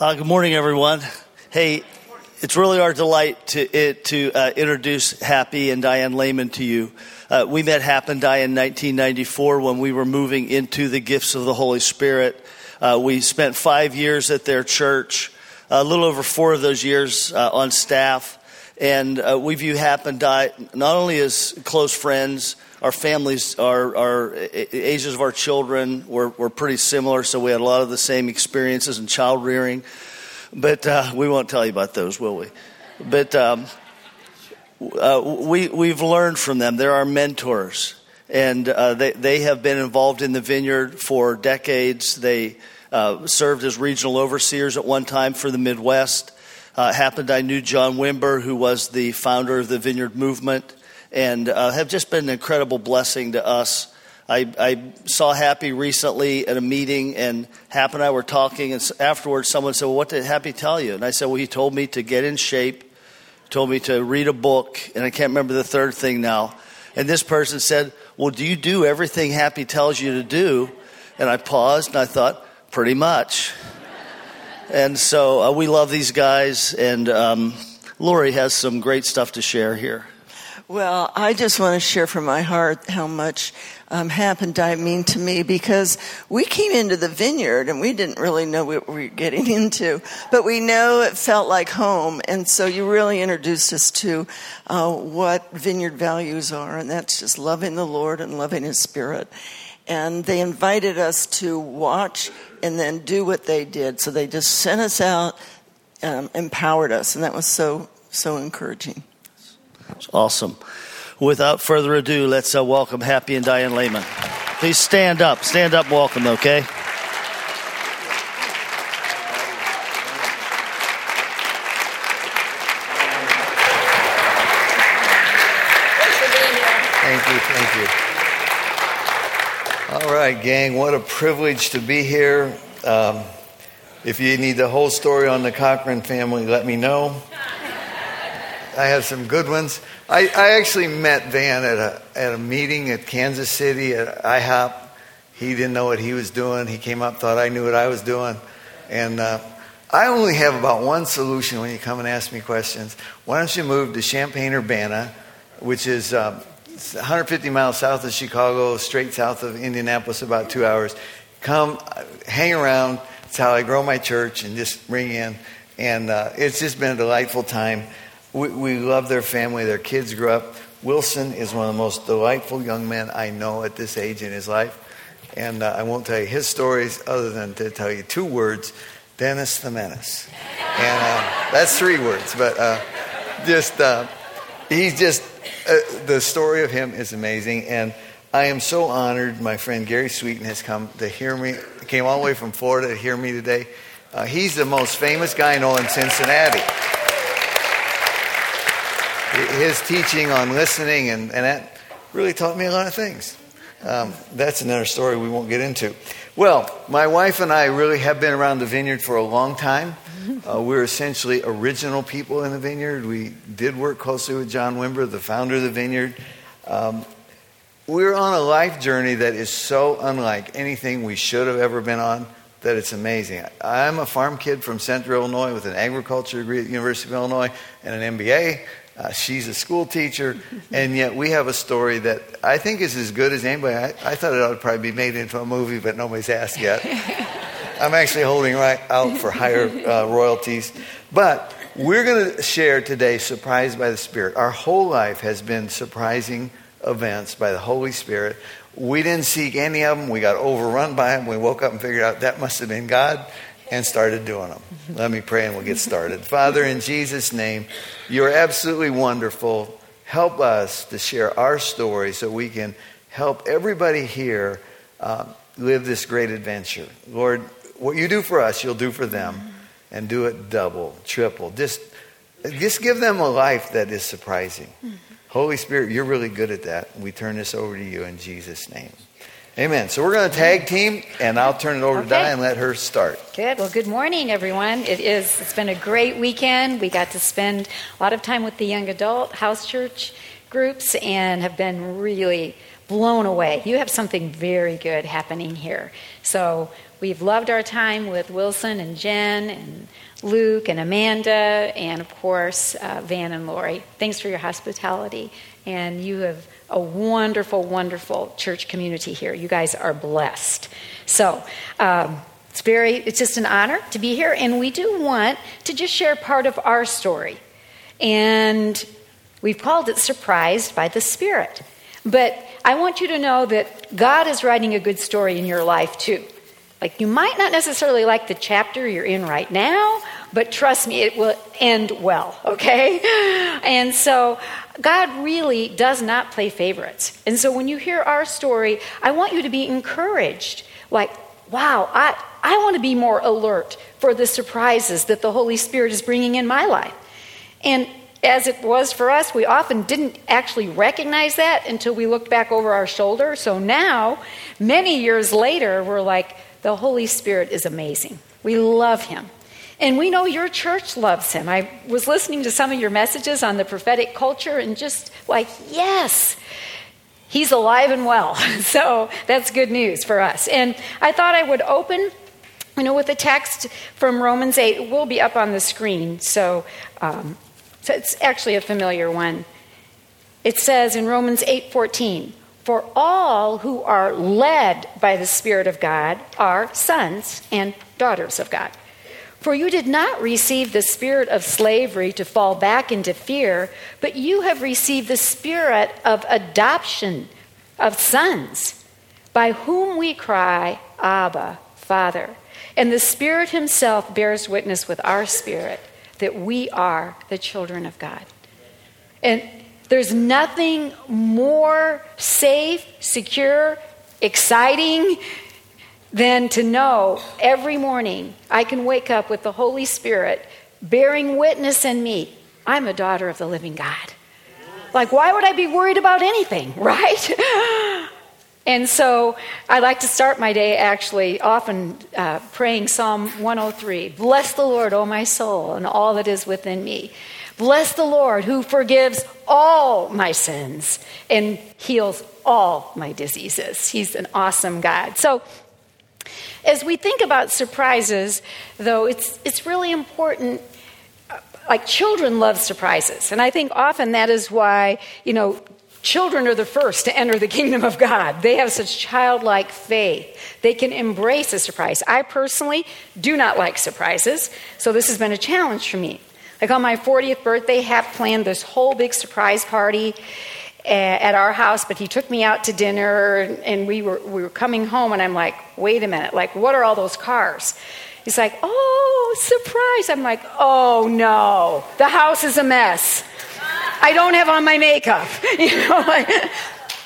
Uh, good morning, everyone. Hey, it's really our delight to, it, to uh, introduce Happy and Diane Leman to you. Uh, we met Hap and Diane in 1994 when we were moving into the gifts of the Holy Spirit. Uh, we spent five years at their church, a little over four of those years uh, on staff. And uh, we view Hap and Diane not only as close friends, our families, our, our ages of our children were, were pretty similar, so we had a lot of the same experiences in child rearing. But uh, we won't tell you about those, will we? But um, uh, we, we've learned from them. They're our mentors. And uh, they, they have been involved in the vineyard for decades. They uh, served as regional overseers at one time for the Midwest. Uh, Hap and Di knew John Wimber, who was the founder of the Vineyard Movement and uh, have just been an incredible blessing to us. I, I, saw Happy recently at a meeting, and Hap and I were talking, and afterwards someone said, Well, what did Happy tell you? And I said, Well, he told me to get in shape, told me to read a book, and I can't remember the third thing now. And this person said, Well, do you do everything Happy tells you to do? And I paused and I thought, Pretty much. and so uh, we love these guys, and um, Lori has some great stuff to share here. Well, I just want to share from my heart how much um, Hap and Di mean to me because we came into the vineyard and we didn't really know what we were getting into, but we know it felt like home. And so you really introduced us to uh, what vineyard values are, and that's just loving the Lord and loving His Spirit. And they invited us to watch and then do what they did. So they just sent us out, um, empowered us, and that was so, so encouraging. It's awesome. Without further ado, let's uh, welcome Happy and Diane Leman. Please stand up. Stand up, welcome, okay? Thank you, thank you. All right, gang, what a privilege to be here. Um, if you need the whole story on the Cochran family, let me know. I have some good ones. I, I actually met Van at a, at a meeting at Kansas City at IHOP. He didn't know what he was doing. He came up, thought I knew what I was doing. And uh, I only have about one solution when you come and ask me questions. Why don't you move to Champaign Urbana, which is uh, 150 miles south of Chicago, straight south of Indianapolis, about two hours. Come, hang around. It's how I grow my church and just ring in. And uh, it's just been a delightful time. We, we love their family. Their kids grew up. Wilson is one of the most delightful young men I know at this age in his life. And uh, I won't tell you his stories other than to tell you two words Dennis the Menace. And uh, that's three words, but uh, just, uh, he's just, uh, the story of him is amazing. And I am so honored. My friend Gary Sweeten has come to hear me, came all the way from Florida to hear me today. Uh, he's the most famous guy I know in Cincinnati his teaching on listening, and, and that really taught me a lot of things. Um, that's another story we won't get into. Well, my wife and I really have been around the vineyard for a long time. Uh, we're essentially original people in the vineyard. We did work closely with John Wimber, the founder of the vineyard. Um, we're on a life journey that is so unlike anything we should have ever been on that it's amazing. I'm a farm kid from Central Illinois with an agriculture degree at the University of Illinois and an MBA. Uh, she's a school teacher, and yet we have a story that I think is as good as anybody. I, I thought it ought to probably be made into a movie, but nobody's asked yet. I'm actually holding right out for higher uh, royalties. But we're going to share today Surprised by the Spirit. Our whole life has been surprising events by the Holy Spirit. We didn't seek any of them. We got overrun by them. We woke up and figured out that must have been God and started doing them. Let me pray and we'll get started. Father, in Jesus' name, you're absolutely wonderful. Help us to share our story so we can help everybody here uh, live this great adventure. Lord, what you do for us, you'll do for them, and do it double, triple. Just, just give them a life that is surprising. Holy Spirit, you're really good at that. We turn this over to you in Jesus' name. Amen. So we're going to tag team, and I'll turn it over okay. to Di and let her start. Good. Well, good morning, everyone. It is. It's been a great weekend. We got to spend a lot of time with the young adult house church groups, and have been really blown away. You have something very good happening here. So We've loved our time with Wilson and Jen and Luke and Amanda, and of course, uh, Van and Lori. Thanks for your hospitality. And you have a wonderful, wonderful church community here. You guys are blessed. So, um, it's very, it's just an honor to be here, and we do want to just share part of our story. And we've called it Surprised by the Spirit. But I want you to know that God is writing a good story in your life too. Like, you might not necessarily like the chapter you're in right now, but trust me, it will end well, okay? And so, God really does not play favorites. And so, when you hear our story, I want you to be encouraged. Like, wow, I, I want to be more alert for the surprises that the Holy Spirit is bringing in my life. And as it was for us, we often didn't actually recognize that until we looked back over our shoulder. So now, many years later, we're like, the Holy Spirit is amazing. We love him. And we know your church loves him. I was listening to some of your messages on the prophetic culture and just like, yes, he's alive and well. So that's good news for us. And I thought I would open, you know, with a text from Romans 8. It will be up on the screen. So, um, so it's actually a familiar one. It says in Romans 8:14, "For all who are led by the Spirit of God are sons and daughters of God." For you did not receive the spirit of slavery to fall back into fear, but you have received the spirit of adoption of sons, by whom we cry, Abba, Father. And the Spirit Himself bears witness with our spirit that we are the children of God. And there's nothing more safe, secure, exciting than to know every morning I can wake up with the Holy Spirit bearing witness in me. I'm a daughter of the living God. Like, why would I be worried about anything, right? and so I like to start my day actually often uh, praying Psalm 103 Bless the Lord, O my soul, and all that is within me. Bless the Lord who forgives all my sins and heals all my diseases. He's an awesome God. So, as we think about surprises, though, it's, it's really important uh, like children love surprises. And I think often that is why, you know, children are the first to enter the kingdom of God. They have such childlike faith. They can embrace a surprise. I personally do not like surprises, so this has been a challenge for me. Like on my 40th birthday, Hap planned this whole big surprise party at our house, but he took me out to dinner and we were, we were coming home and I'm like, wait a minute, like, what are all those cars? He's like, oh, surprise. I'm like, oh no, the house is a mess. I don't have on my makeup. You know, like,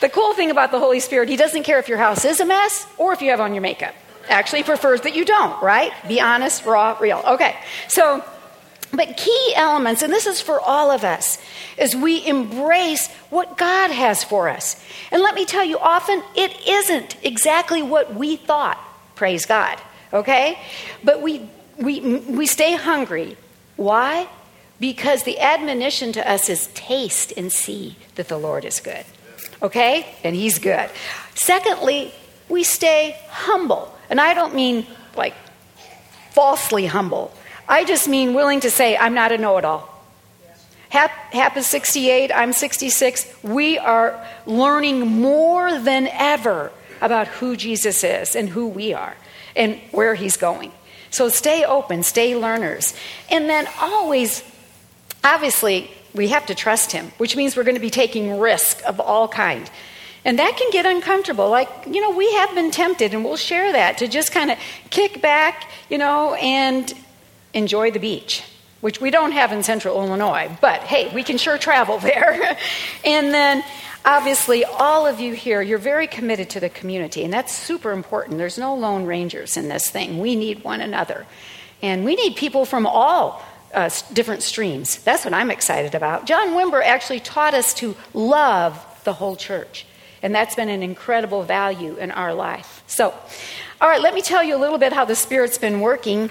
the cool thing about the Holy Spirit, he doesn't care if your house is a mess or if you have on your makeup. Actually prefers that you don't, right? Be honest, raw, real. Okay. So, but key elements, and this is for all of us, is we embrace what God has for us. And let me tell you, often it isn't exactly what we thought. Praise God okay? But we, we, we stay hungry. Why? Because the admonition to us is taste and see that the Lord is good, okay? And He's good. Secondly, we stay humble. And I don't mean like falsely humble, I just mean willing to say, I'm not a know it all. Hap, Hap is 68, I'm 66. We are learning more than ever about who Jesus is and who we are and where he's going. So stay open, stay learners. And then always, obviously, we have to trust him, which means we're going to be taking risk of all kind. And that can get uncomfortable. Like, you know, we have been tempted, and we'll share that, to just kind of kick back, you know, and enjoy the beach, which we don't have in central Illinois. But hey, we can sure travel there. and then obviously, all of you here, you're very committed to the community, and that's super important. There's no lone rangers in this thing. We need one another. And we need people from all uh, different streams. That's what I'm excited about. John Wimber actually taught us to love the whole church. And that's been an incredible value in our life. So, all right, let me tell you a little bit how the Spirit's been working.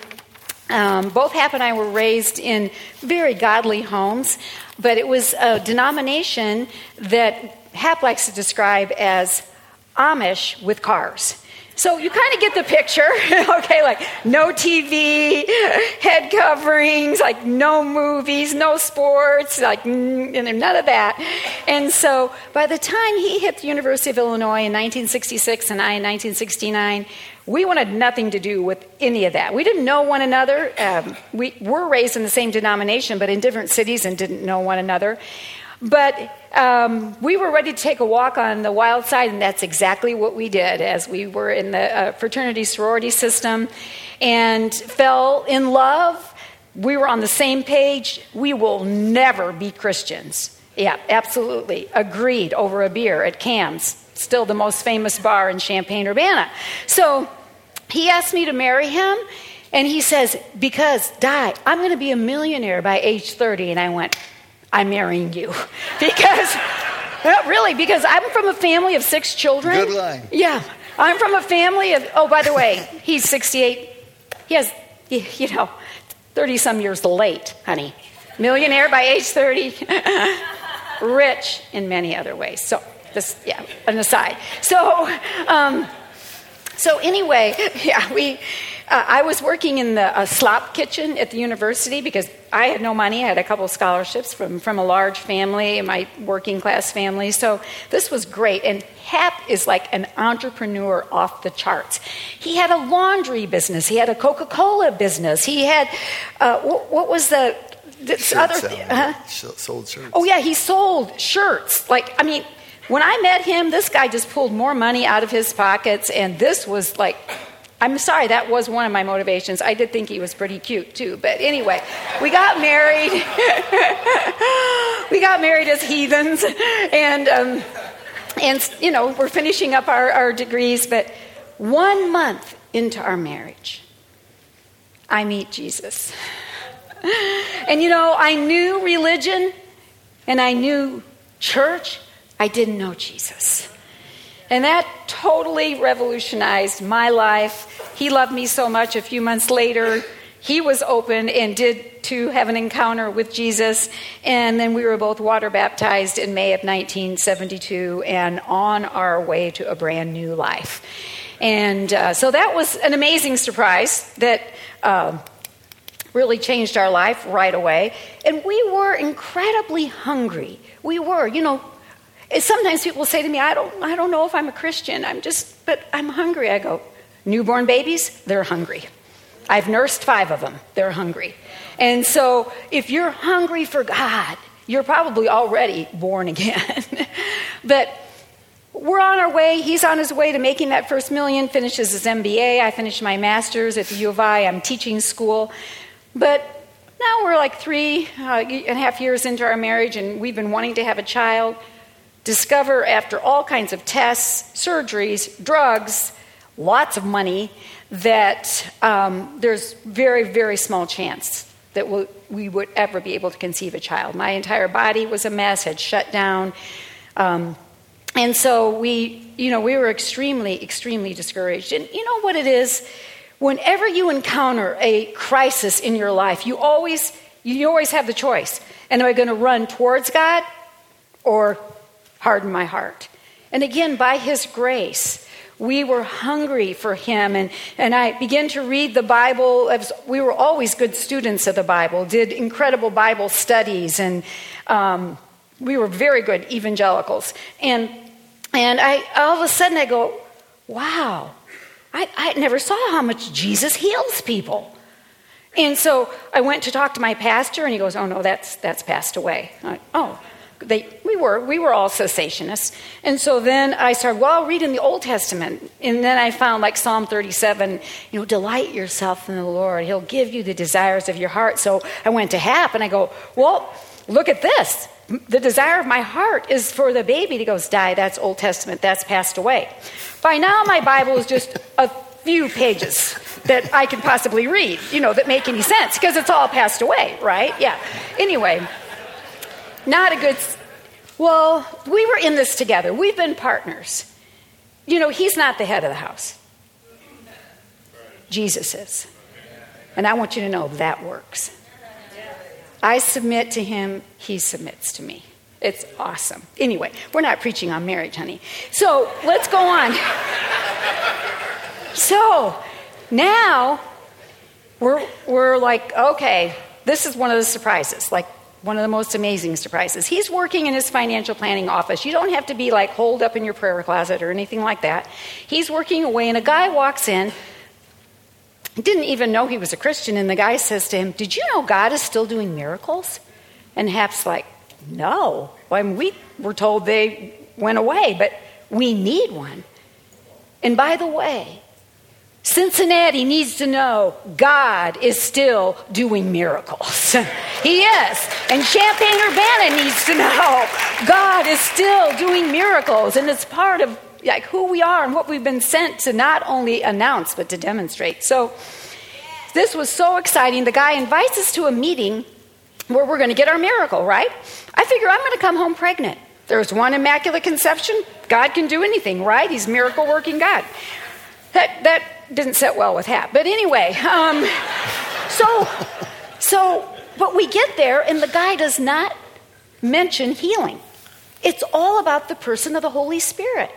Um, both Hap and I were raised in very godly homes, but it was a denomination that Hap likes to describe as Amish with cars. So you kind of get the picture, okay? Like no TV, head coverings, like no movies, no sports, like none of that. And so by the time he hit the University of Illinois in 1966 and I in 1969, we wanted nothing to do with any of that. We didn't know one another. Um, we were raised in the same denomination, but in different cities and didn't know one another. But um, we were ready to take a walk on the wild side, and that's exactly what we did as we were in the uh, fraternity sorority system and fell in love. We were on the same page. We will never be Christians. Yeah, absolutely. Agreed over a beer at Kam's, still the most famous bar in Champaign Urbana. So he asked me to marry him, and he says, Because, Di, I'm going to be a millionaire by age 30. And I went, I'm marrying you. because, well, really, because I'm from a family of six children. Good line. Yeah. I'm from a family of, oh, by the way, he's 68. He has, you know, 30 some years late, honey. Millionaire by age 30. Rich in many other ways. So, this, yeah, an aside. So, um, so anyway, yeah, we, uh, I was working in the uh, slop kitchen at the university because I had no money. I had a couple of scholarships from, from a large family, my working class family. So this was great. And Hap is like an entrepreneur off the charts. He had a laundry business, he had a Coca Cola business, he had, uh, what, what, was the, this other thing? Uh, sold shirts. Oh, yeah, he sold shirts. Like, I mean, when I met him, this guy just pulled more money out of his pockets, and this was like I'm sorry, that was one of my motivations. I did think he was pretty cute too. But anyway, we got married. we got married as heathens. And, um, and you know, we're finishing up our, our degrees. But one month into our marriage, I meet Jesus. And you know, I knew religion and I knew church. I didn't know Jesus. And that totally revolutionized my life. He loved me so much. A few months later, he was open and did to have an encounter with Jesus. And then we were both water baptized in May of 1972 and on our way to a brand new life. And uh, so that was an amazing surprise that uh, really changed our life right away. And we were incredibly hungry. We were, you know, Sometimes people say to me, I don't, I don't know if I'm a Christian. I'm just, but I'm hungry. I go, newborn babies, they're hungry. I've nursed five of them, they're hungry. And so if you're hungry for God, you're probably already born again. but we're on our way. He's on his way to making that first million, finishes his MBA. I finished my master's at the U of I. I'm teaching school. But now we're like three uh, and a half years into our marriage, and we've been wanting to have a child discover after all kinds of tests, surgeries, drugs, lots of money, that um, there's very, very small chance that we'll, we would ever be able to conceive a child. My entire body was a mess, had shut down. Um, and so we, you know, we were extremely, extremely discouraged. And you know what it is? Whenever you encounter a crisis in your life, you always, you always have the choice. And am I going to run towards God or harden my heart. And again, by His grace, we were hungry for Him. And, and I began to read the Bible. We were always good students of the Bible, did incredible Bible studies, and um, we were very good evangelicals. And, and I, all of a sudden, I go, wow, I, I never saw how much Jesus heals people. And so I went to talk to my pastor, and he goes, "Oh no, that's that's passed away." Oh, they, we were we were all cessationists. And so then i started well reading the old testament. And then i found like psalm 37 you know delight yourself in the lord. He'll give you the desires of your heart. So i went to hap and i go well look at this. The desire of my heart is for the baby. To go die that's old testament. That's passed away. By now my bible is just a few pages that i can possibly read you know that make any sense because it's all passed away right? Yeah. Anyway not a good. Well, we were in this together. We've been partners. You know, he's not the head of the house, Jesus is. And I want you to know that works. I submit to him, he submits to me. It's awesome. Anyway, we're not preaching on marriage, honey. So let's go on. So now we're, we're like, okay, this is one of the surprises, like one of the most amazing surprises. He's working in his financial planning office. You don't have to be like holed up in your prayer closet or anything like that. He's working away, and a guy walks in, didn't even know he was a Christian, and the guy says to him, Did you know God is still doing miracles? And Hap's like, No. Well, I mean, we were told they went away, but we need one. And by the way, Cincinnati needs to know God is still doing miracles. he is. And Champaign Urbana needs to know God is still doing miracles. And it's part of like who we are and what we've been sent to not only announce but to demonstrate. So this was so exciting. The guy invites us to a meeting where we're going to get our miracle, right? I figure I'm going to come home pregnant. There's one immaculate conception. God can do anything, right? He's miracle working God. That that didn't sit well with Hap. But anyway, um, so, so, but we get there, and the guy does not mention healing. It's all about the person of the Holy Spirit,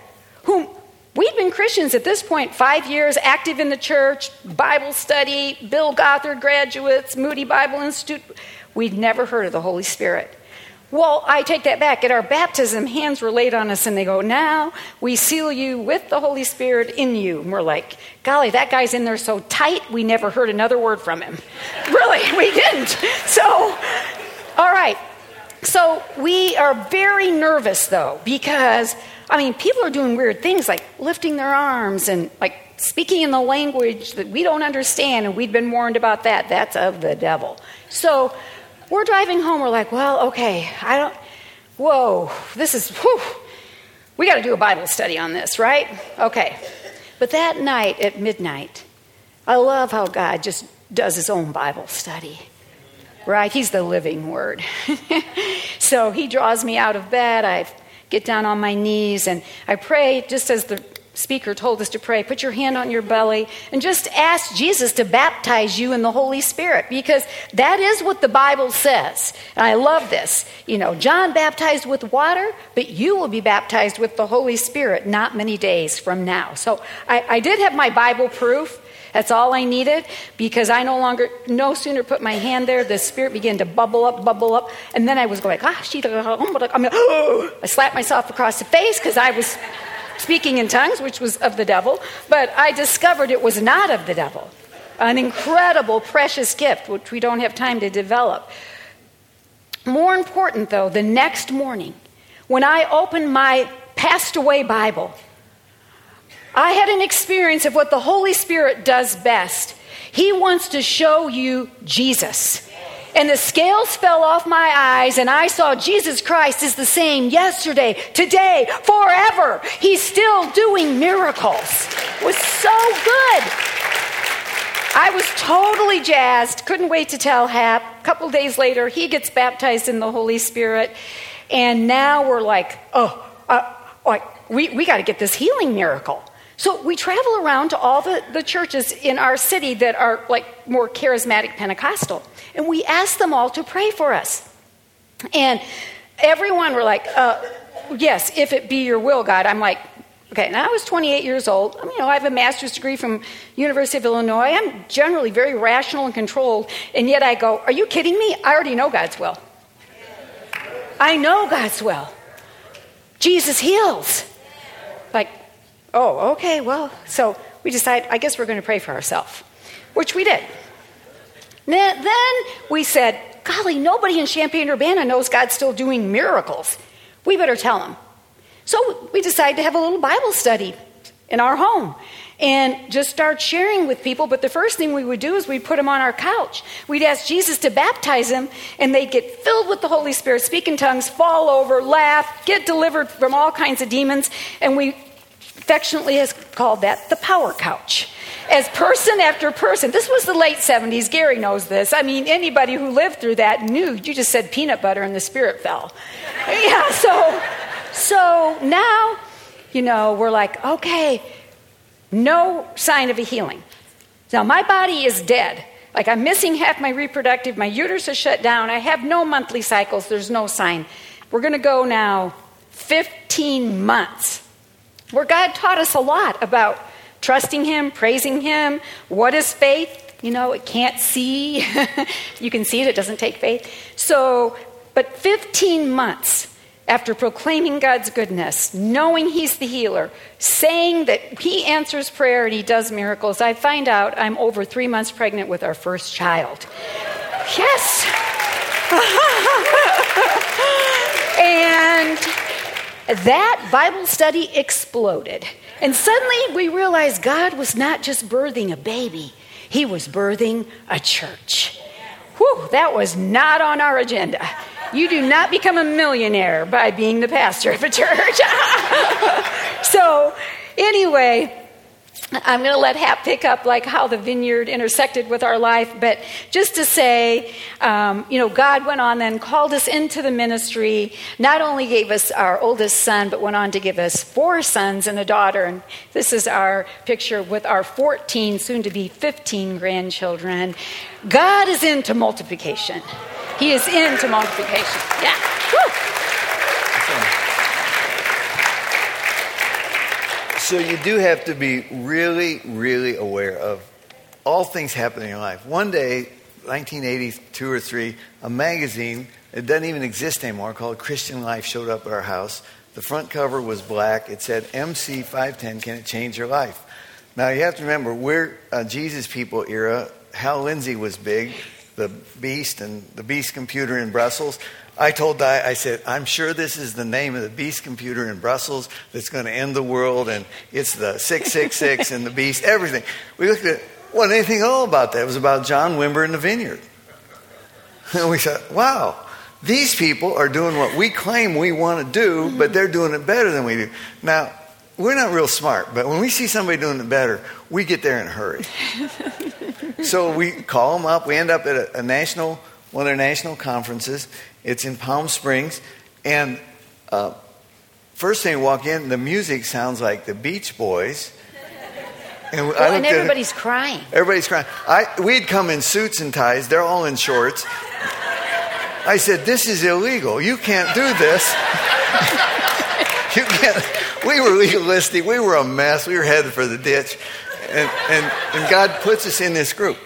whom we've been Christians at this point five years, active in the church, Bible study, Bill Gothard graduates, Moody Bible Institute. We'd never heard of the Holy Spirit. Well, I take that back. At our baptism, hands were laid on us and they go, Now we seal you with the Holy Spirit in you. And we're like, Golly, that guy's in there so tight, we never heard another word from him. really, we didn't. So, all right. So we are very nervous though, because, I mean, people are doing weird things like lifting their arms and like speaking in the language that we don't understand, and we've been warned about that. That's of the devil. So, we're driving home. We're like, well, okay, I don't, whoa, this is, whew, we got to do a Bible study on this, right? Okay. But that night at midnight, I love how God just does his own Bible study, right? He's the living word. so he draws me out of bed. I get down on my knees and I pray just as the speaker told us to pray, put your hand on your belly and just ask Jesus to baptize you in the Holy Spirit because that is what the Bible says. And I love this. You know, John baptized with water, but you will be baptized with the Holy Spirit not many days from now. So I, I did have my Bible proof. That's all I needed because I no longer, no sooner put my hand there, the spirit began to bubble up, bubble up, and then I was going, ah, she, I mean, I slapped myself across the face because I was speaking in tongues, which was of the devil, but I discovered it was not of the devil. An incredible, precious gift, which we don't have time to develop. More important, though, the next morning, when I opened my passed away Bible, I had an experience of what the Holy Spirit does best. He wants to show you Jesus and the scales fell off my eyes, and I saw Jesus Christ is the same yesterday, today, forever. He's still doing miracles. It was so good. I was totally jazzed. Couldn't wait to tell Hap. A couple days later, he gets baptized in the Holy Spirit, and now we're like, oh, uh, like we, we got to get this healing miracle. So we travel around to all the, the churches in our city that are like more charismatic Pentecostal and we ask them all to pray for us. And everyone were like, uh, Yes, if it be your will, God. I'm like, Okay, now I was 28 years old. You know, I have a master's degree from University of Illinois. I'm generally very rational and controlled, and yet I go, "Are you kidding me? I already know God's will. I know God's will. Jesus heals." Oh, okay, well, so we decide. I guess we're going to pray for ourselves, which we did. Then we said, golly, nobody in Champaign Urbana knows God's still doing miracles. We better tell them. So we decided to have a little Bible study in our home and just start sharing with people. But the first thing we would do is we'd put them on our couch. We'd ask Jesus to baptize them, and they'd get filled with the Holy Spirit, speak in tongues, fall over, laugh, get delivered from all kinds of demons. And we affectionately has called that the power couch as person after person. This was the late 70s. Gary knows this. I mean, anybody who lived through that knew you just said peanut butter and the spirit fell. Yeah, so, so now, you know, we're like, okay, no sign of a healing. Now, my body is dead. Like, I'm missing half my reproductive, my uterus is shut down, I have no monthly cycles, there's no sign. We're to go now 15 months where God taught us a lot about trusting Him, praising Him. What is faith? You know, it can't see. you can see it, it doesn't take faith. So, but 15 months after proclaiming God's goodness, knowing He's the healer, saying that He answers prayer and He does miracles, I find out I'm over three months pregnant with our first child. Yes! and that Bible study exploded. And suddenly we realized God was not just birthing a baby, He was birthing a church. Whew, that was not on our agenda. You do not become a millionaire by being the pastor of a church. so, anyway, I'm going to let Hap pick up like how the vineyard intersected with our life, but just to say, um, you know, God went on then called us into the ministry. Not only gave us our oldest son, but went on to give us four sons and a daughter. And this is our picture with our 14, soon to be 15 grandchildren. God is into multiplication. He is into multiplication. Yeah. Woo. So you do have to be really, really aware of all things happening in your life. One day, 1982 or 3, a magazine, it doesn't even exist anymore, called Christian Life showed up at our house. The front cover was black. It said, MC 510, can it change your life? Now you have to remember, we're a Jesus people era. Hal Lindsey was big the Beast and the Beast computer in Brussels. I told Di, I said, I'm sure this is the name of the Beast computer in Brussels that's going to end the world, and it's the 666 and the Beast, everything. We looked at, what anything at all about that. It was about John Wimber in the vineyard. And we said, wow, these people are doing what we claim we want to do, but they're doing it better than we do. Now, we're not real smart, but when we see somebody doing it better, we get there in a hurry. so we call them up. We end up at a, a, national, one of their national conferences. It's in Palm Springs, and uh, first thing we walk in, the music sounds like the Beach Boys. And, well, and everybody's crying. Everybody's crying. I, we'd come in suits and ties. They're all in shorts. I said, "This is illegal. You can't do this." you can't. We were legalistic. We were a mess. We were headed for the ditch. And, and, and God puts us in this group.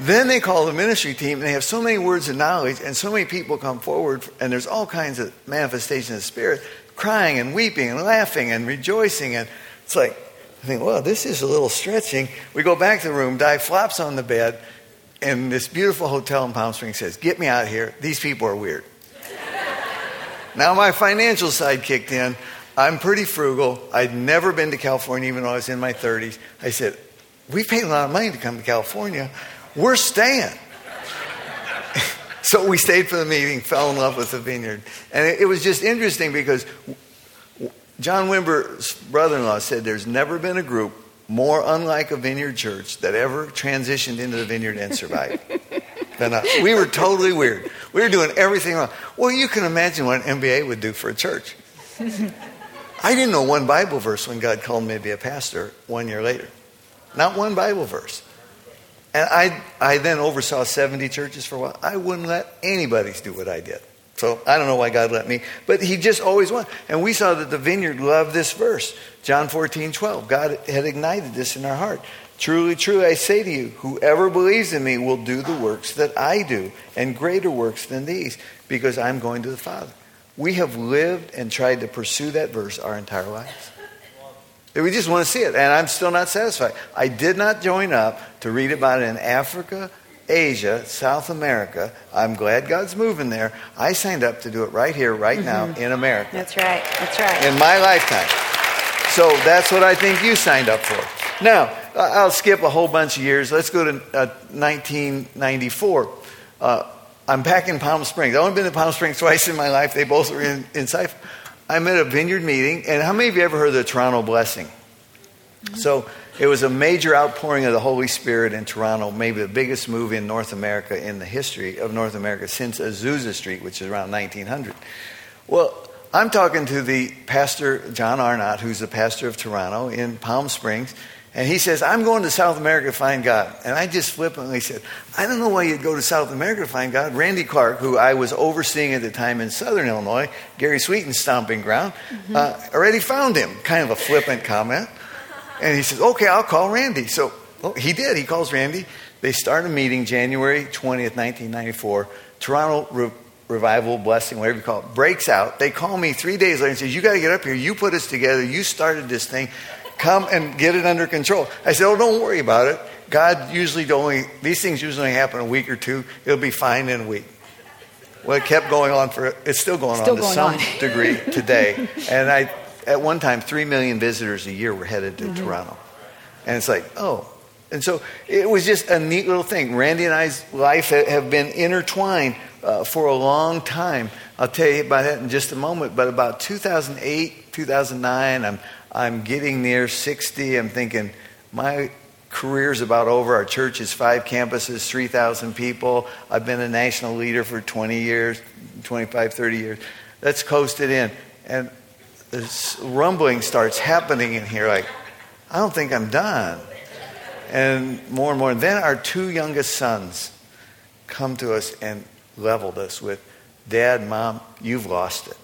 Then they call the ministry team, and they have so many words of knowledge, and so many people come forward, and there's all kinds of manifestations of spirit, crying and weeping and laughing and rejoicing. And it's like, I think, well, this is a little stretching. We go back to the room, Di flops on the bed, and this beautiful hotel in Palm Springs says, Get me out of here. These people are weird. now my financial side kicked in. I'm pretty frugal. I'd never been to California even though I was in my 30s. I said, We paid a lot of money to come to California. We're staying. so we stayed for the meeting, fell in love with the vineyard. And it, it was just interesting because John Wimber's brother in law said there's never been a group more unlike a vineyard church that ever transitioned into the vineyard and survived than us. We were totally weird. We were doing everything wrong. Well, you can imagine what an MBA would do for a church. I didn't know one Bible verse when God called me to be a pastor one year later. Not one Bible verse. And I, I then oversaw 70 churches for a while. I wouldn't let anybody do what I did. So I don't know why God let me, but He just always wanted. And we saw that the vineyard loved this verse, John 14, 12. God had ignited this in our heart. Truly, truly, I say to you, whoever believes in me will do the works that I do, and greater works than these, because I'm going to the Father. We have lived and tried to pursue that verse our entire lives. We just want to see it, and I'm still not satisfied. I did not join up to read about it in Africa, Asia, South America. I'm glad God's moving there. I signed up to do it right here, right mm-hmm. now in America. That's right. That's right. In my lifetime. So that's what I think you signed up for. Now, I'll skip a whole bunch of years. Let's go to uh, 1994. Uh, I'm back in Palm Springs. I've only been to Palm Springs twice in my life. They both were in, in Cypher. I'm at a vineyard meeting, and how many of you ever heard of the Toronto blessing? Mm-hmm. So it was a major outpouring of the Holy Spirit in Toronto, maybe the biggest move in North America in the history of North America since Azusa Street, which is around 1900. Well, I'm talking to the pastor, John Arnott, who's the pastor of Toronto in Palm Springs, and he says, I'm going to South America to find God. And I just flippantly said, I don't know why you'd go to South America to find God. Randy Clark, who I was overseeing at the time in Southern Illinois, Gary Sweeten's stomping ground, mm-hmm. uh, already found him. Kind of a flippant comment. And he says, okay, I'll call Randy. So well, he did. He calls Randy. They start a meeting January 20th, 1994. Toronto Re- Revival, Blessing, whatever you call it, breaks out. They call me three days later and says, you got to get up here. You put us together. You started this thing. Come and get it under control. I said, oh, don't worry about it. God usually only, these things usually happen a week or two. It'll be fine in a week. Well, it kept going on for, it's still going Still on to going some on. degree today. And I, at one time, three million visitors a year were headed to Toronto. And it's like, oh. And so it was just a neat little thing. Randy and I's life have been intertwined uh, for a long time. I'll tell you about that in just a moment. But about 2008, 2009, I'm, I'm getting near 60. I'm thinking, my career's about over. Our church is five campuses, 3,000 people. I've been a national leader for 20 years, 25, 30 years. Let's coast it in. And this rumbling starts happening in here like, I don't think I'm done. And more and more. And then our two youngest sons come to us and leveled us with, Dad, Mom, you've lost it.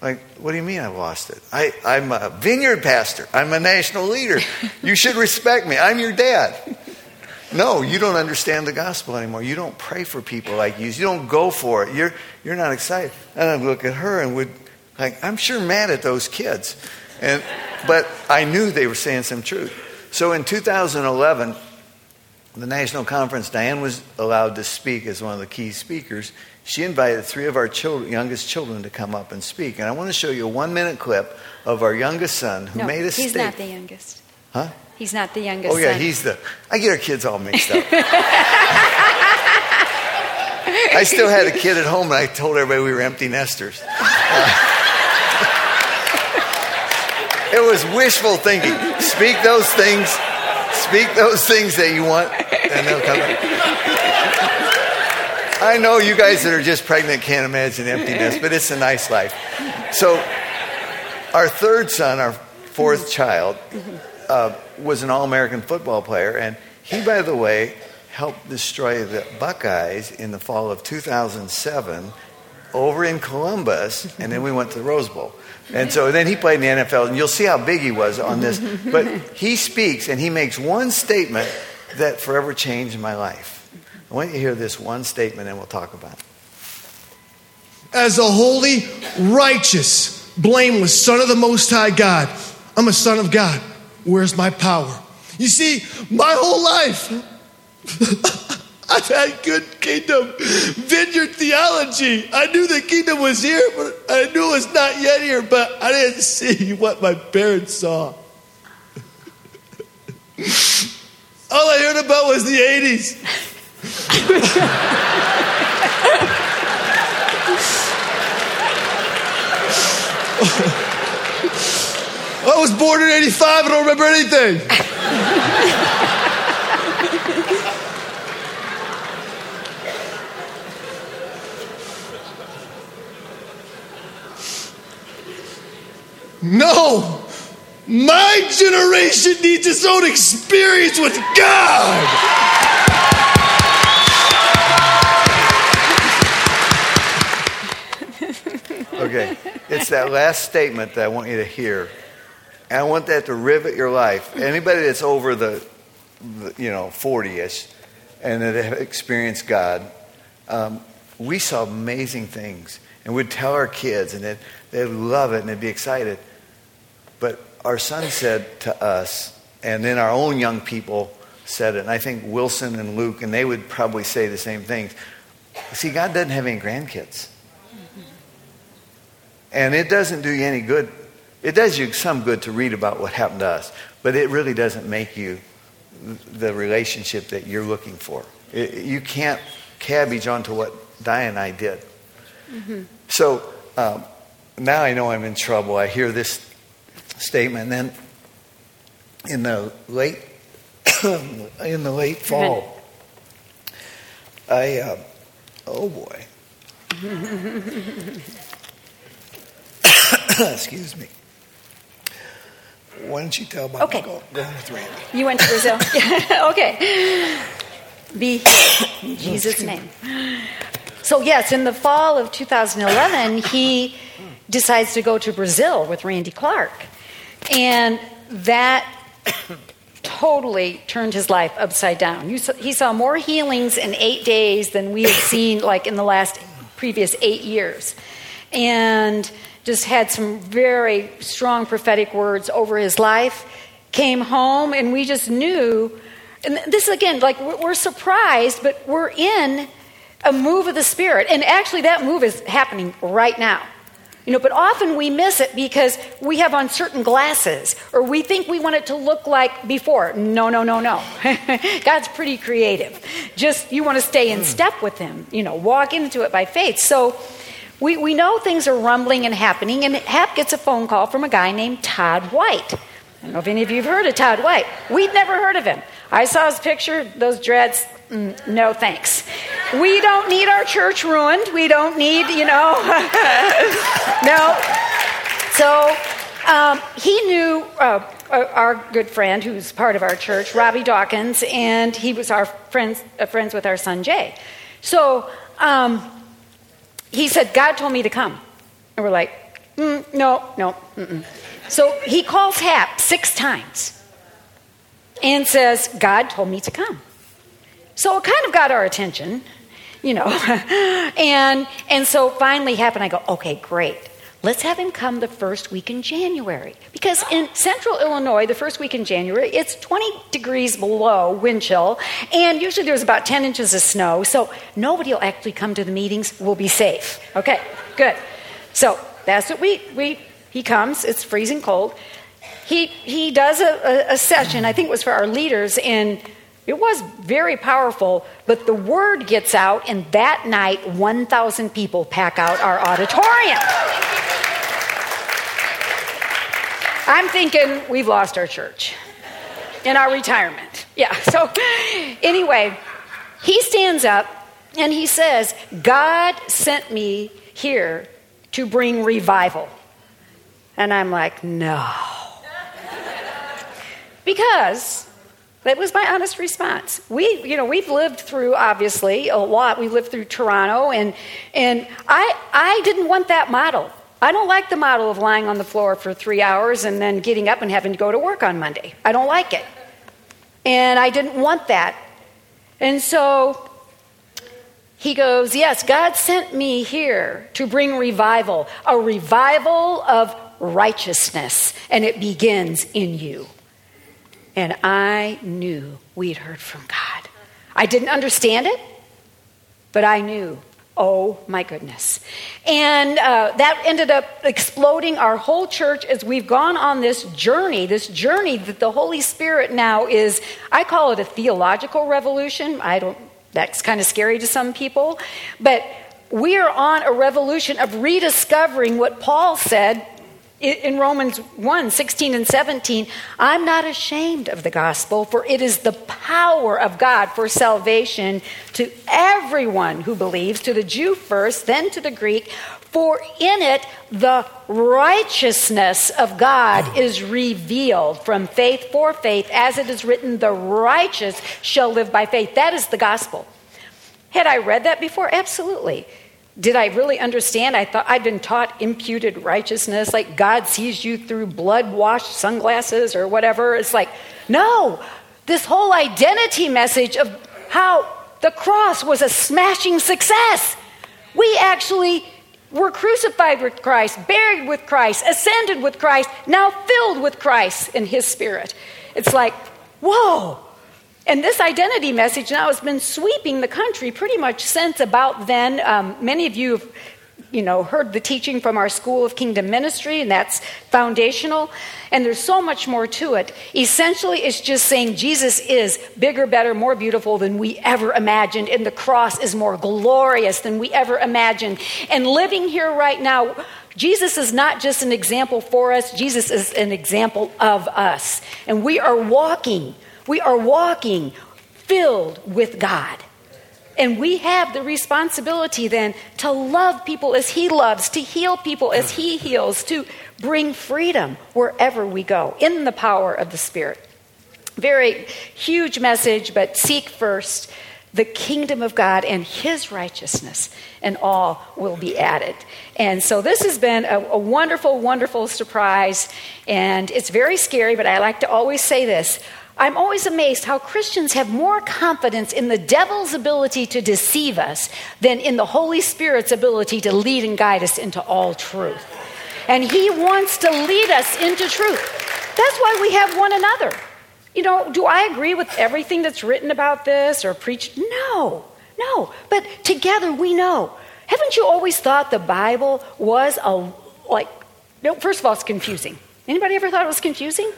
Like, what do you mean I've lost it? I, I'm a vineyard pastor. I'm a national leader. You should respect me. I'm your dad. No, you don't understand the gospel anymore. You don't pray for people like you. You don't go for it. You're, you're not excited. And I'd look at her and would, like, I'm sure mad at those kids. And, but I knew they were saying some truth. So in 2011, the national conference, Diane was allowed to speak as one of the key speakers. She invited three of our children, youngest children to come up and speak. And I want to show you a one minute clip of our youngest son who no, made a he's statement. not the youngest. Huh? He's not the youngest Oh, yeah, son. he's the. I get our kids all mixed up. I still had a kid at home, and I told everybody we were empty nesters. Uh, it was wishful thinking. Speak those things, speak those things that you want, and they'll come. I know you guys that are just pregnant can't imagine emptiness, but it's a nice life. So, our third son, our fourth child, uh, was an All American football player, and he, by the way, helped destroy the Buckeyes in the fall of 2007 over in Columbus, and then we went to the Rose Bowl. And so then he played in the NFL, and you'll see how big he was on this. But he speaks, and he makes one statement that forever changed my life. I want you to hear this one statement, and we'll talk about it. as a holy, righteous, blameless son of the Most High God. I'm a son of God. Where's my power? You see, my whole life, I've had good kingdom vineyard theology. I knew the kingdom was here, but I knew it was not yet here, but I didn't see what my parents saw. All I heard about was the 80s. I was born in 85, I don't remember anything. No! My generation needs its own experience with God! Okay, it's that last statement that I want you to hear. And I want that to rivet your life. Anybody that's over the, the you know, 40 ish and that have experienced God, um, we saw amazing things. And we'd tell our kids, and they'd, they'd love it and they'd be excited. But our son said to us, and then our own young people said it, and I think Wilson and Luke, and they would probably say the same things. See, God doesn't have any grandkids. And it doesn't do you any good. It does you some good to read about what happened to us, but it really doesn't make you the relationship that you're looking for. It, you can't cabbage onto what Diane and I did. So um, now I know I'm in trouble. I hear this statement, and then in the late in the late fall, I uh, oh boy. Excuse me. Why don't you tell about Okay. with Randy? You went to Brazil? okay. Be in Jesus' name. So, yes, in the fall of 2011, he decides to go to Brazil with Randy Clark. And that totally turned his life upside down. Saw, he saw more healings in eight days than we had seen like in the last previous eight years. And just had some very strong prophetic words over his life. Came home, and we just knew. And this again, like we're surprised, but we're in a move of the Spirit. And actually, that move is happening right now. You know, but often we miss it because we have on certain glasses or we think we want it to look like before. No, no, no, no. God's pretty creative. Just you want to stay in step with Him, you know, walk into it by faith. So we, we know things are rumbling and happening, and Hap gets a phone call from a guy named Todd White. I don't know if any of you have heard of Todd White. We'd never heard of him. I saw his picture, those dreads, Mm, no thanks. We don't need our church ruined. We don't need, you know. no. So um, he knew uh, our good friend, who's part of our church, Robby Dawkins, and he was our friends, uh, friends with our son Jay. So um, he said, God told me to come. And we're like, mm, no, no. Mm-mm. So he calls Hap six times and says, God told me to come. So it kind of got our attention, you know. and, and so finally Hap and I go, okay, great. Let's have him come the first week in January. Because in central Illinois, the first week in January, it's 20 degrees below wind chill, and usually there's about 10 inches of snow, so nobody will actually come to the meetings. We'll be safe. Okay, good. So that's what we, we he comes, it's freezing cold. He, he does a, a, a session, I think it was for our leaders, and it was very powerful, but the word gets out, and that night, 1,000 people pack out our auditorium. I'm thinking we've lost our church in our retirement. Yeah, so anyway, he stands up and he says, God sent me here to bring revival. And I'm like, no. Because that was my honest response. We, you know, we've lived through obviously a lot. We lived through Toronto, and and I I didn't want that model. I don't like the model of lying on the floor for three hours and then getting up and having to go to work on Monday. I don't like it, and I didn't want that. And so he goes, Yes, God sent me here to bring revival, a revival of righteousness, and it begins in you. And I knew we'd heard from God. I didn't understand it, but I knew. Oh my goodness. And uh, that ended up exploding our whole church as we've gone on this journey, this journey that the Holy Spirit now is, I call it a theological revolution. I don't, that's kind of scary to some people. But we are on a revolution of rediscovering what Paul said in Romans 1 16 and 17, I'm not ashamed of the gospel, for it is the power of God for salvation to everyone who believes, to the Jew first, then to the Greek. For in it the righteousness of God is revealed from faith for faith, as it is written, the righteous shall live by faith. That is the gospel. Had I read that before? Absolutely. Did I really understand? I thought I'd been taught imputed righteousness, like God sees you through blood washed sunglasses or whatever. It's like, no, this whole identity message of how the cross was a smashing success. We actually were crucified with Christ, buried with Christ, ascended with Christ, now filled with Christ in His Spirit. It's like, whoa, and this identity message now has been sweeping the country pretty much since about then. Um, many of you have you know, heard the teaching from our School of Kingdom Ministry, and that's foundational. And there's so much more to it. Essentially, it's just saying Jesus is bigger, better, more beautiful than we ever imagined, and the cross is more glorious than we ever imagined. And living here right now, Jesus is not just an example for us, Jesus is an example of us. And we are walking we are walking filled with God. And we have the responsibility then to love people as He loves, to heal people as He heals, to bring freedom wherever we go in the power of the Spirit. Very huge message, but seek first the kingdom of God and his righteousness, and all will be added. And so this has been a, a, wonderful, wonderful surprise. And it's very scary, but I like to always say this. I'm always amazed how Christians have more confidence in the devil's ability to deceive us than in the Holy Spirit's ability to lead and guide us into all truth. And he wants to lead us into truth. That's why we have one another. You know, do I agree with everything that's written about this or preached? No, no. But together we know. Haven't you always thought the Bible was a, like, no, first of all, it's confusing. Anybody ever thought it was confusing?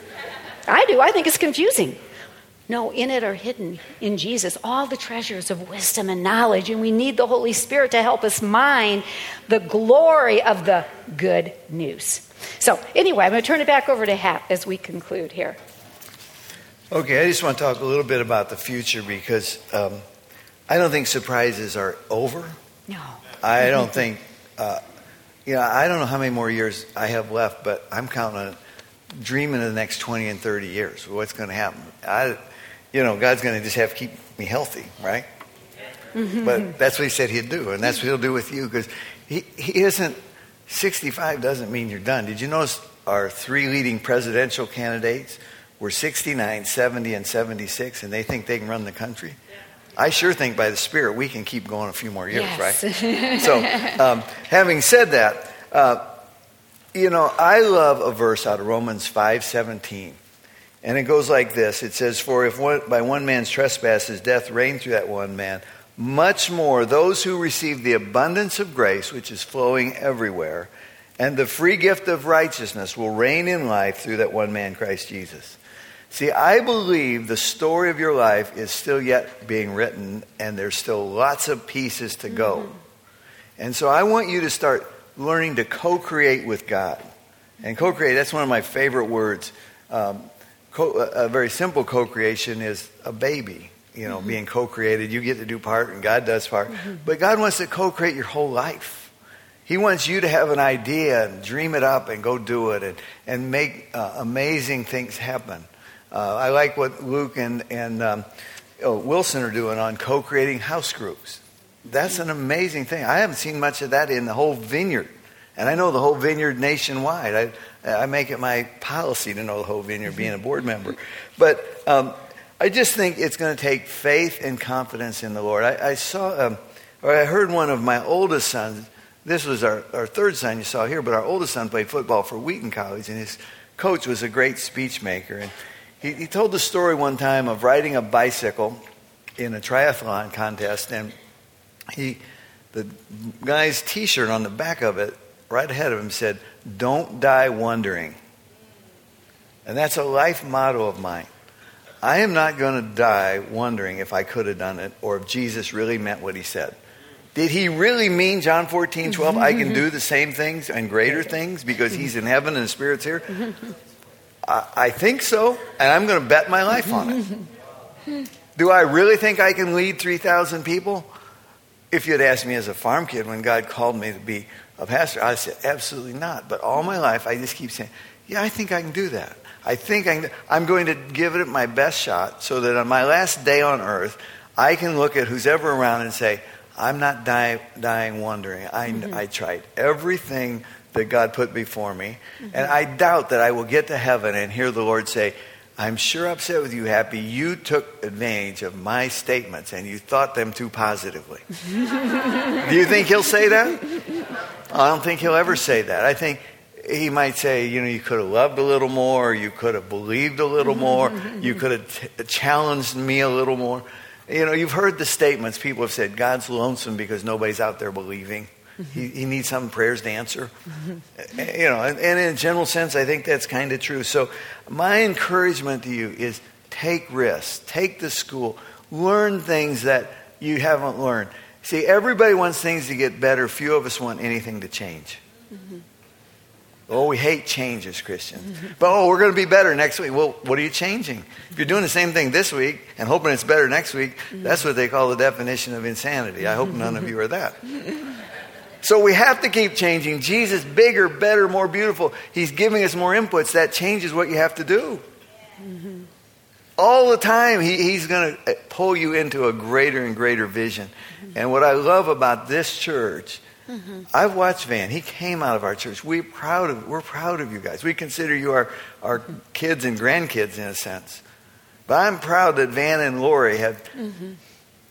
I do. I think it's confusing. No, in it are hidden in Jesus all the treasures of wisdom and knowledge, and we need the Holy Spirit to help us mine the glory of the good news. So, anyway, I'm going to turn it back over to Hap as we conclude here. Okay, I just want to talk a little bit about the future because um, I don't think surprises are over. No. I don't think, uh, you know, I don't know how many more years I have left, but I'm counting on dreaming of the next 20 and 30 years. What's going to happen? I, you know, God's going to just have to keep me healthy, right? Mm-hmm. But that's what He said He'd do, and that's what He'll do with you because He, he isn't, 65 doesn't mean you're done. Did you notice our three leading presidential candidates? We're 69, 70, and 76, and they think they can run the country. I sure think by the Spirit we can keep going a few more years, yes. right? so, um, having said that, uh, you know, I love a verse out of Romans 5:17, and it goes like this: It says, "For if one, by one man's trespasses death reigned through that one man, much more those who receive the abundance of grace, which is flowing everywhere, and the free gift of righteousness will reign in life through that one man, Christ Jesus." See, I believe the story of your life is still yet being written, and there's still lots of pieces to go. Mm-hmm. And so I want you to start learning to co create with God. And co create, that's one of my favorite words. Um, co- a very simple co creation is a baby, you know, mm-hmm. being co created. You get to do part, and God does part. Mm-hmm. But God wants to co create your whole life. He wants you to have an idea and dream it up and go do it and, and make uh, amazing things happen. Uh, I like what Luke and, and um, oh, Wilson are doing on co creating house groups. That's an amazing thing. I haven't seen much of that in the whole vineyard. And I know the whole vineyard nationwide. I, I make it my policy to know the whole vineyard being a board member. But um, I just think it's going to take faith and confidence in the Lord. I, I saw, um, or I heard one of my oldest sons, this was our, our third son you saw here, but our oldest son played football for Wheaton College, and his coach was a great speech maker. And he, he told the story one time of riding a bicycle in a triathlon contest, and he, the guy's T-shirt on the back of it, right ahead of him, said, "Don't die wondering." And that's a life motto of mine. I am not going to die wondering if I could have done it or if Jesus really meant what he said. Did he really mean John 14, 12? I can do the same things and greater things because he's in heaven and the Spirit's here? I, I think so, and I'm going to bet my life on it. Do I really think I can lead 3,000 people? If you had asked me as a farm kid when God called me to be a pastor, I said, absolutely not. But all my life, I just keep saying, yeah, I think I can do that. I think I I'm going to give it my best shot so that on my last day on earth, I can look at who's ever around and say, I'm not die, dying wondering. I, mm-hmm. I tried everything that God put before me. Mm-hmm. And I doubt that I will get to heaven and hear the Lord say, I'm sure upset with you, Happy. You took advantage of my statements and you thought them too positively. Do you think he'll say that? I don't think he'll ever say that. I think he might say, you know, you could have loved a little more, you could have believed a little more, you could have t- uh, challenged me a little more. You know, you've heard the statements people have said, God's lonesome because nobody's out there believing. He, he, needs some prayers to answer. Mm-hmm. You know, and, and, in a general sense, I think that's kind of true. So, my encouragement to you is take risks, take the school, learn things that you haven't learned. See, everybody wants things to get better. Few of us want anything to change. Mm-hmm. Oh, we hate change as Christians. Mm-hmm. But oh, we're going to be better next week. Well, what are you changing? If you're doing the same thing this week and hoping it's better next week, mm-hmm. that's what they call the definition of insanity. I hope none of you are that. So we have to keep changing. Jesus, bigger, better, more beautiful. He's giving us more inputs. That changes what you have to do. Mm-hmm. all the time he, he's going to pull you into a greater and greater vision mm-hmm. and what i love about this church mm-hmm. i've watched van he came out of our church we're proud of we're proud of you guys we consider you our, our kids and grandkids in a sense but i'm proud that van and lori have mm-hmm.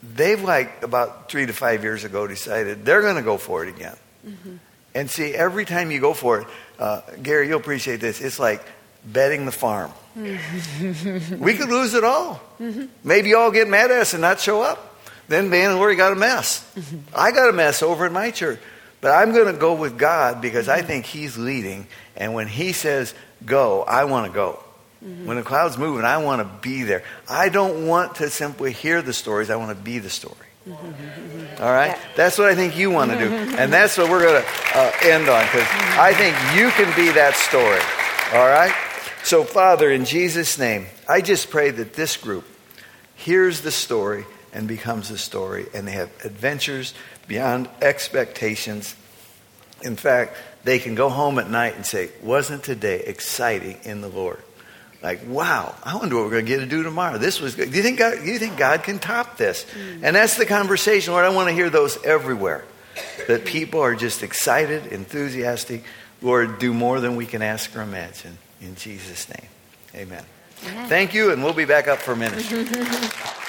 They've like about three to five years ago decided they're going to go for it again mm-hmm. and see every time you go for it uh, gary you'll appreciate this it's like betting the farm we could lose it all. Mm-hmm. Maybe you all get mad at us and not show up. Then Van and Lori got a mess. Mm-hmm. I got a mess over in my church. But I'm going to go with God because I think He's leading. And when He says go, I want to go. Mm-hmm. When the cloud's moving, I want to be there. I don't want to simply hear the stories, I want to be the story. Mm-hmm. All right? Yeah. That's what I think you want to do. And that's what we're going to uh, end on because I think you can be that story. All right? So, Father, in Jesus' name, I just pray that this group hears the story and becomes the story, and they have adventures beyond expectations. In fact, they can go home at night and say, Wasn't today exciting in the Lord? Like, wow, I wonder what we're going to get to do tomorrow. This was good. Do you think God, do you think God can top this? Mm. And that's the conversation, Lord. I want to hear those everywhere. That people are just excited, enthusiastic. Lord, do more than we can ask or imagine. In Jesus' name, amen. amen. Thank you, and we'll be back up for a minute.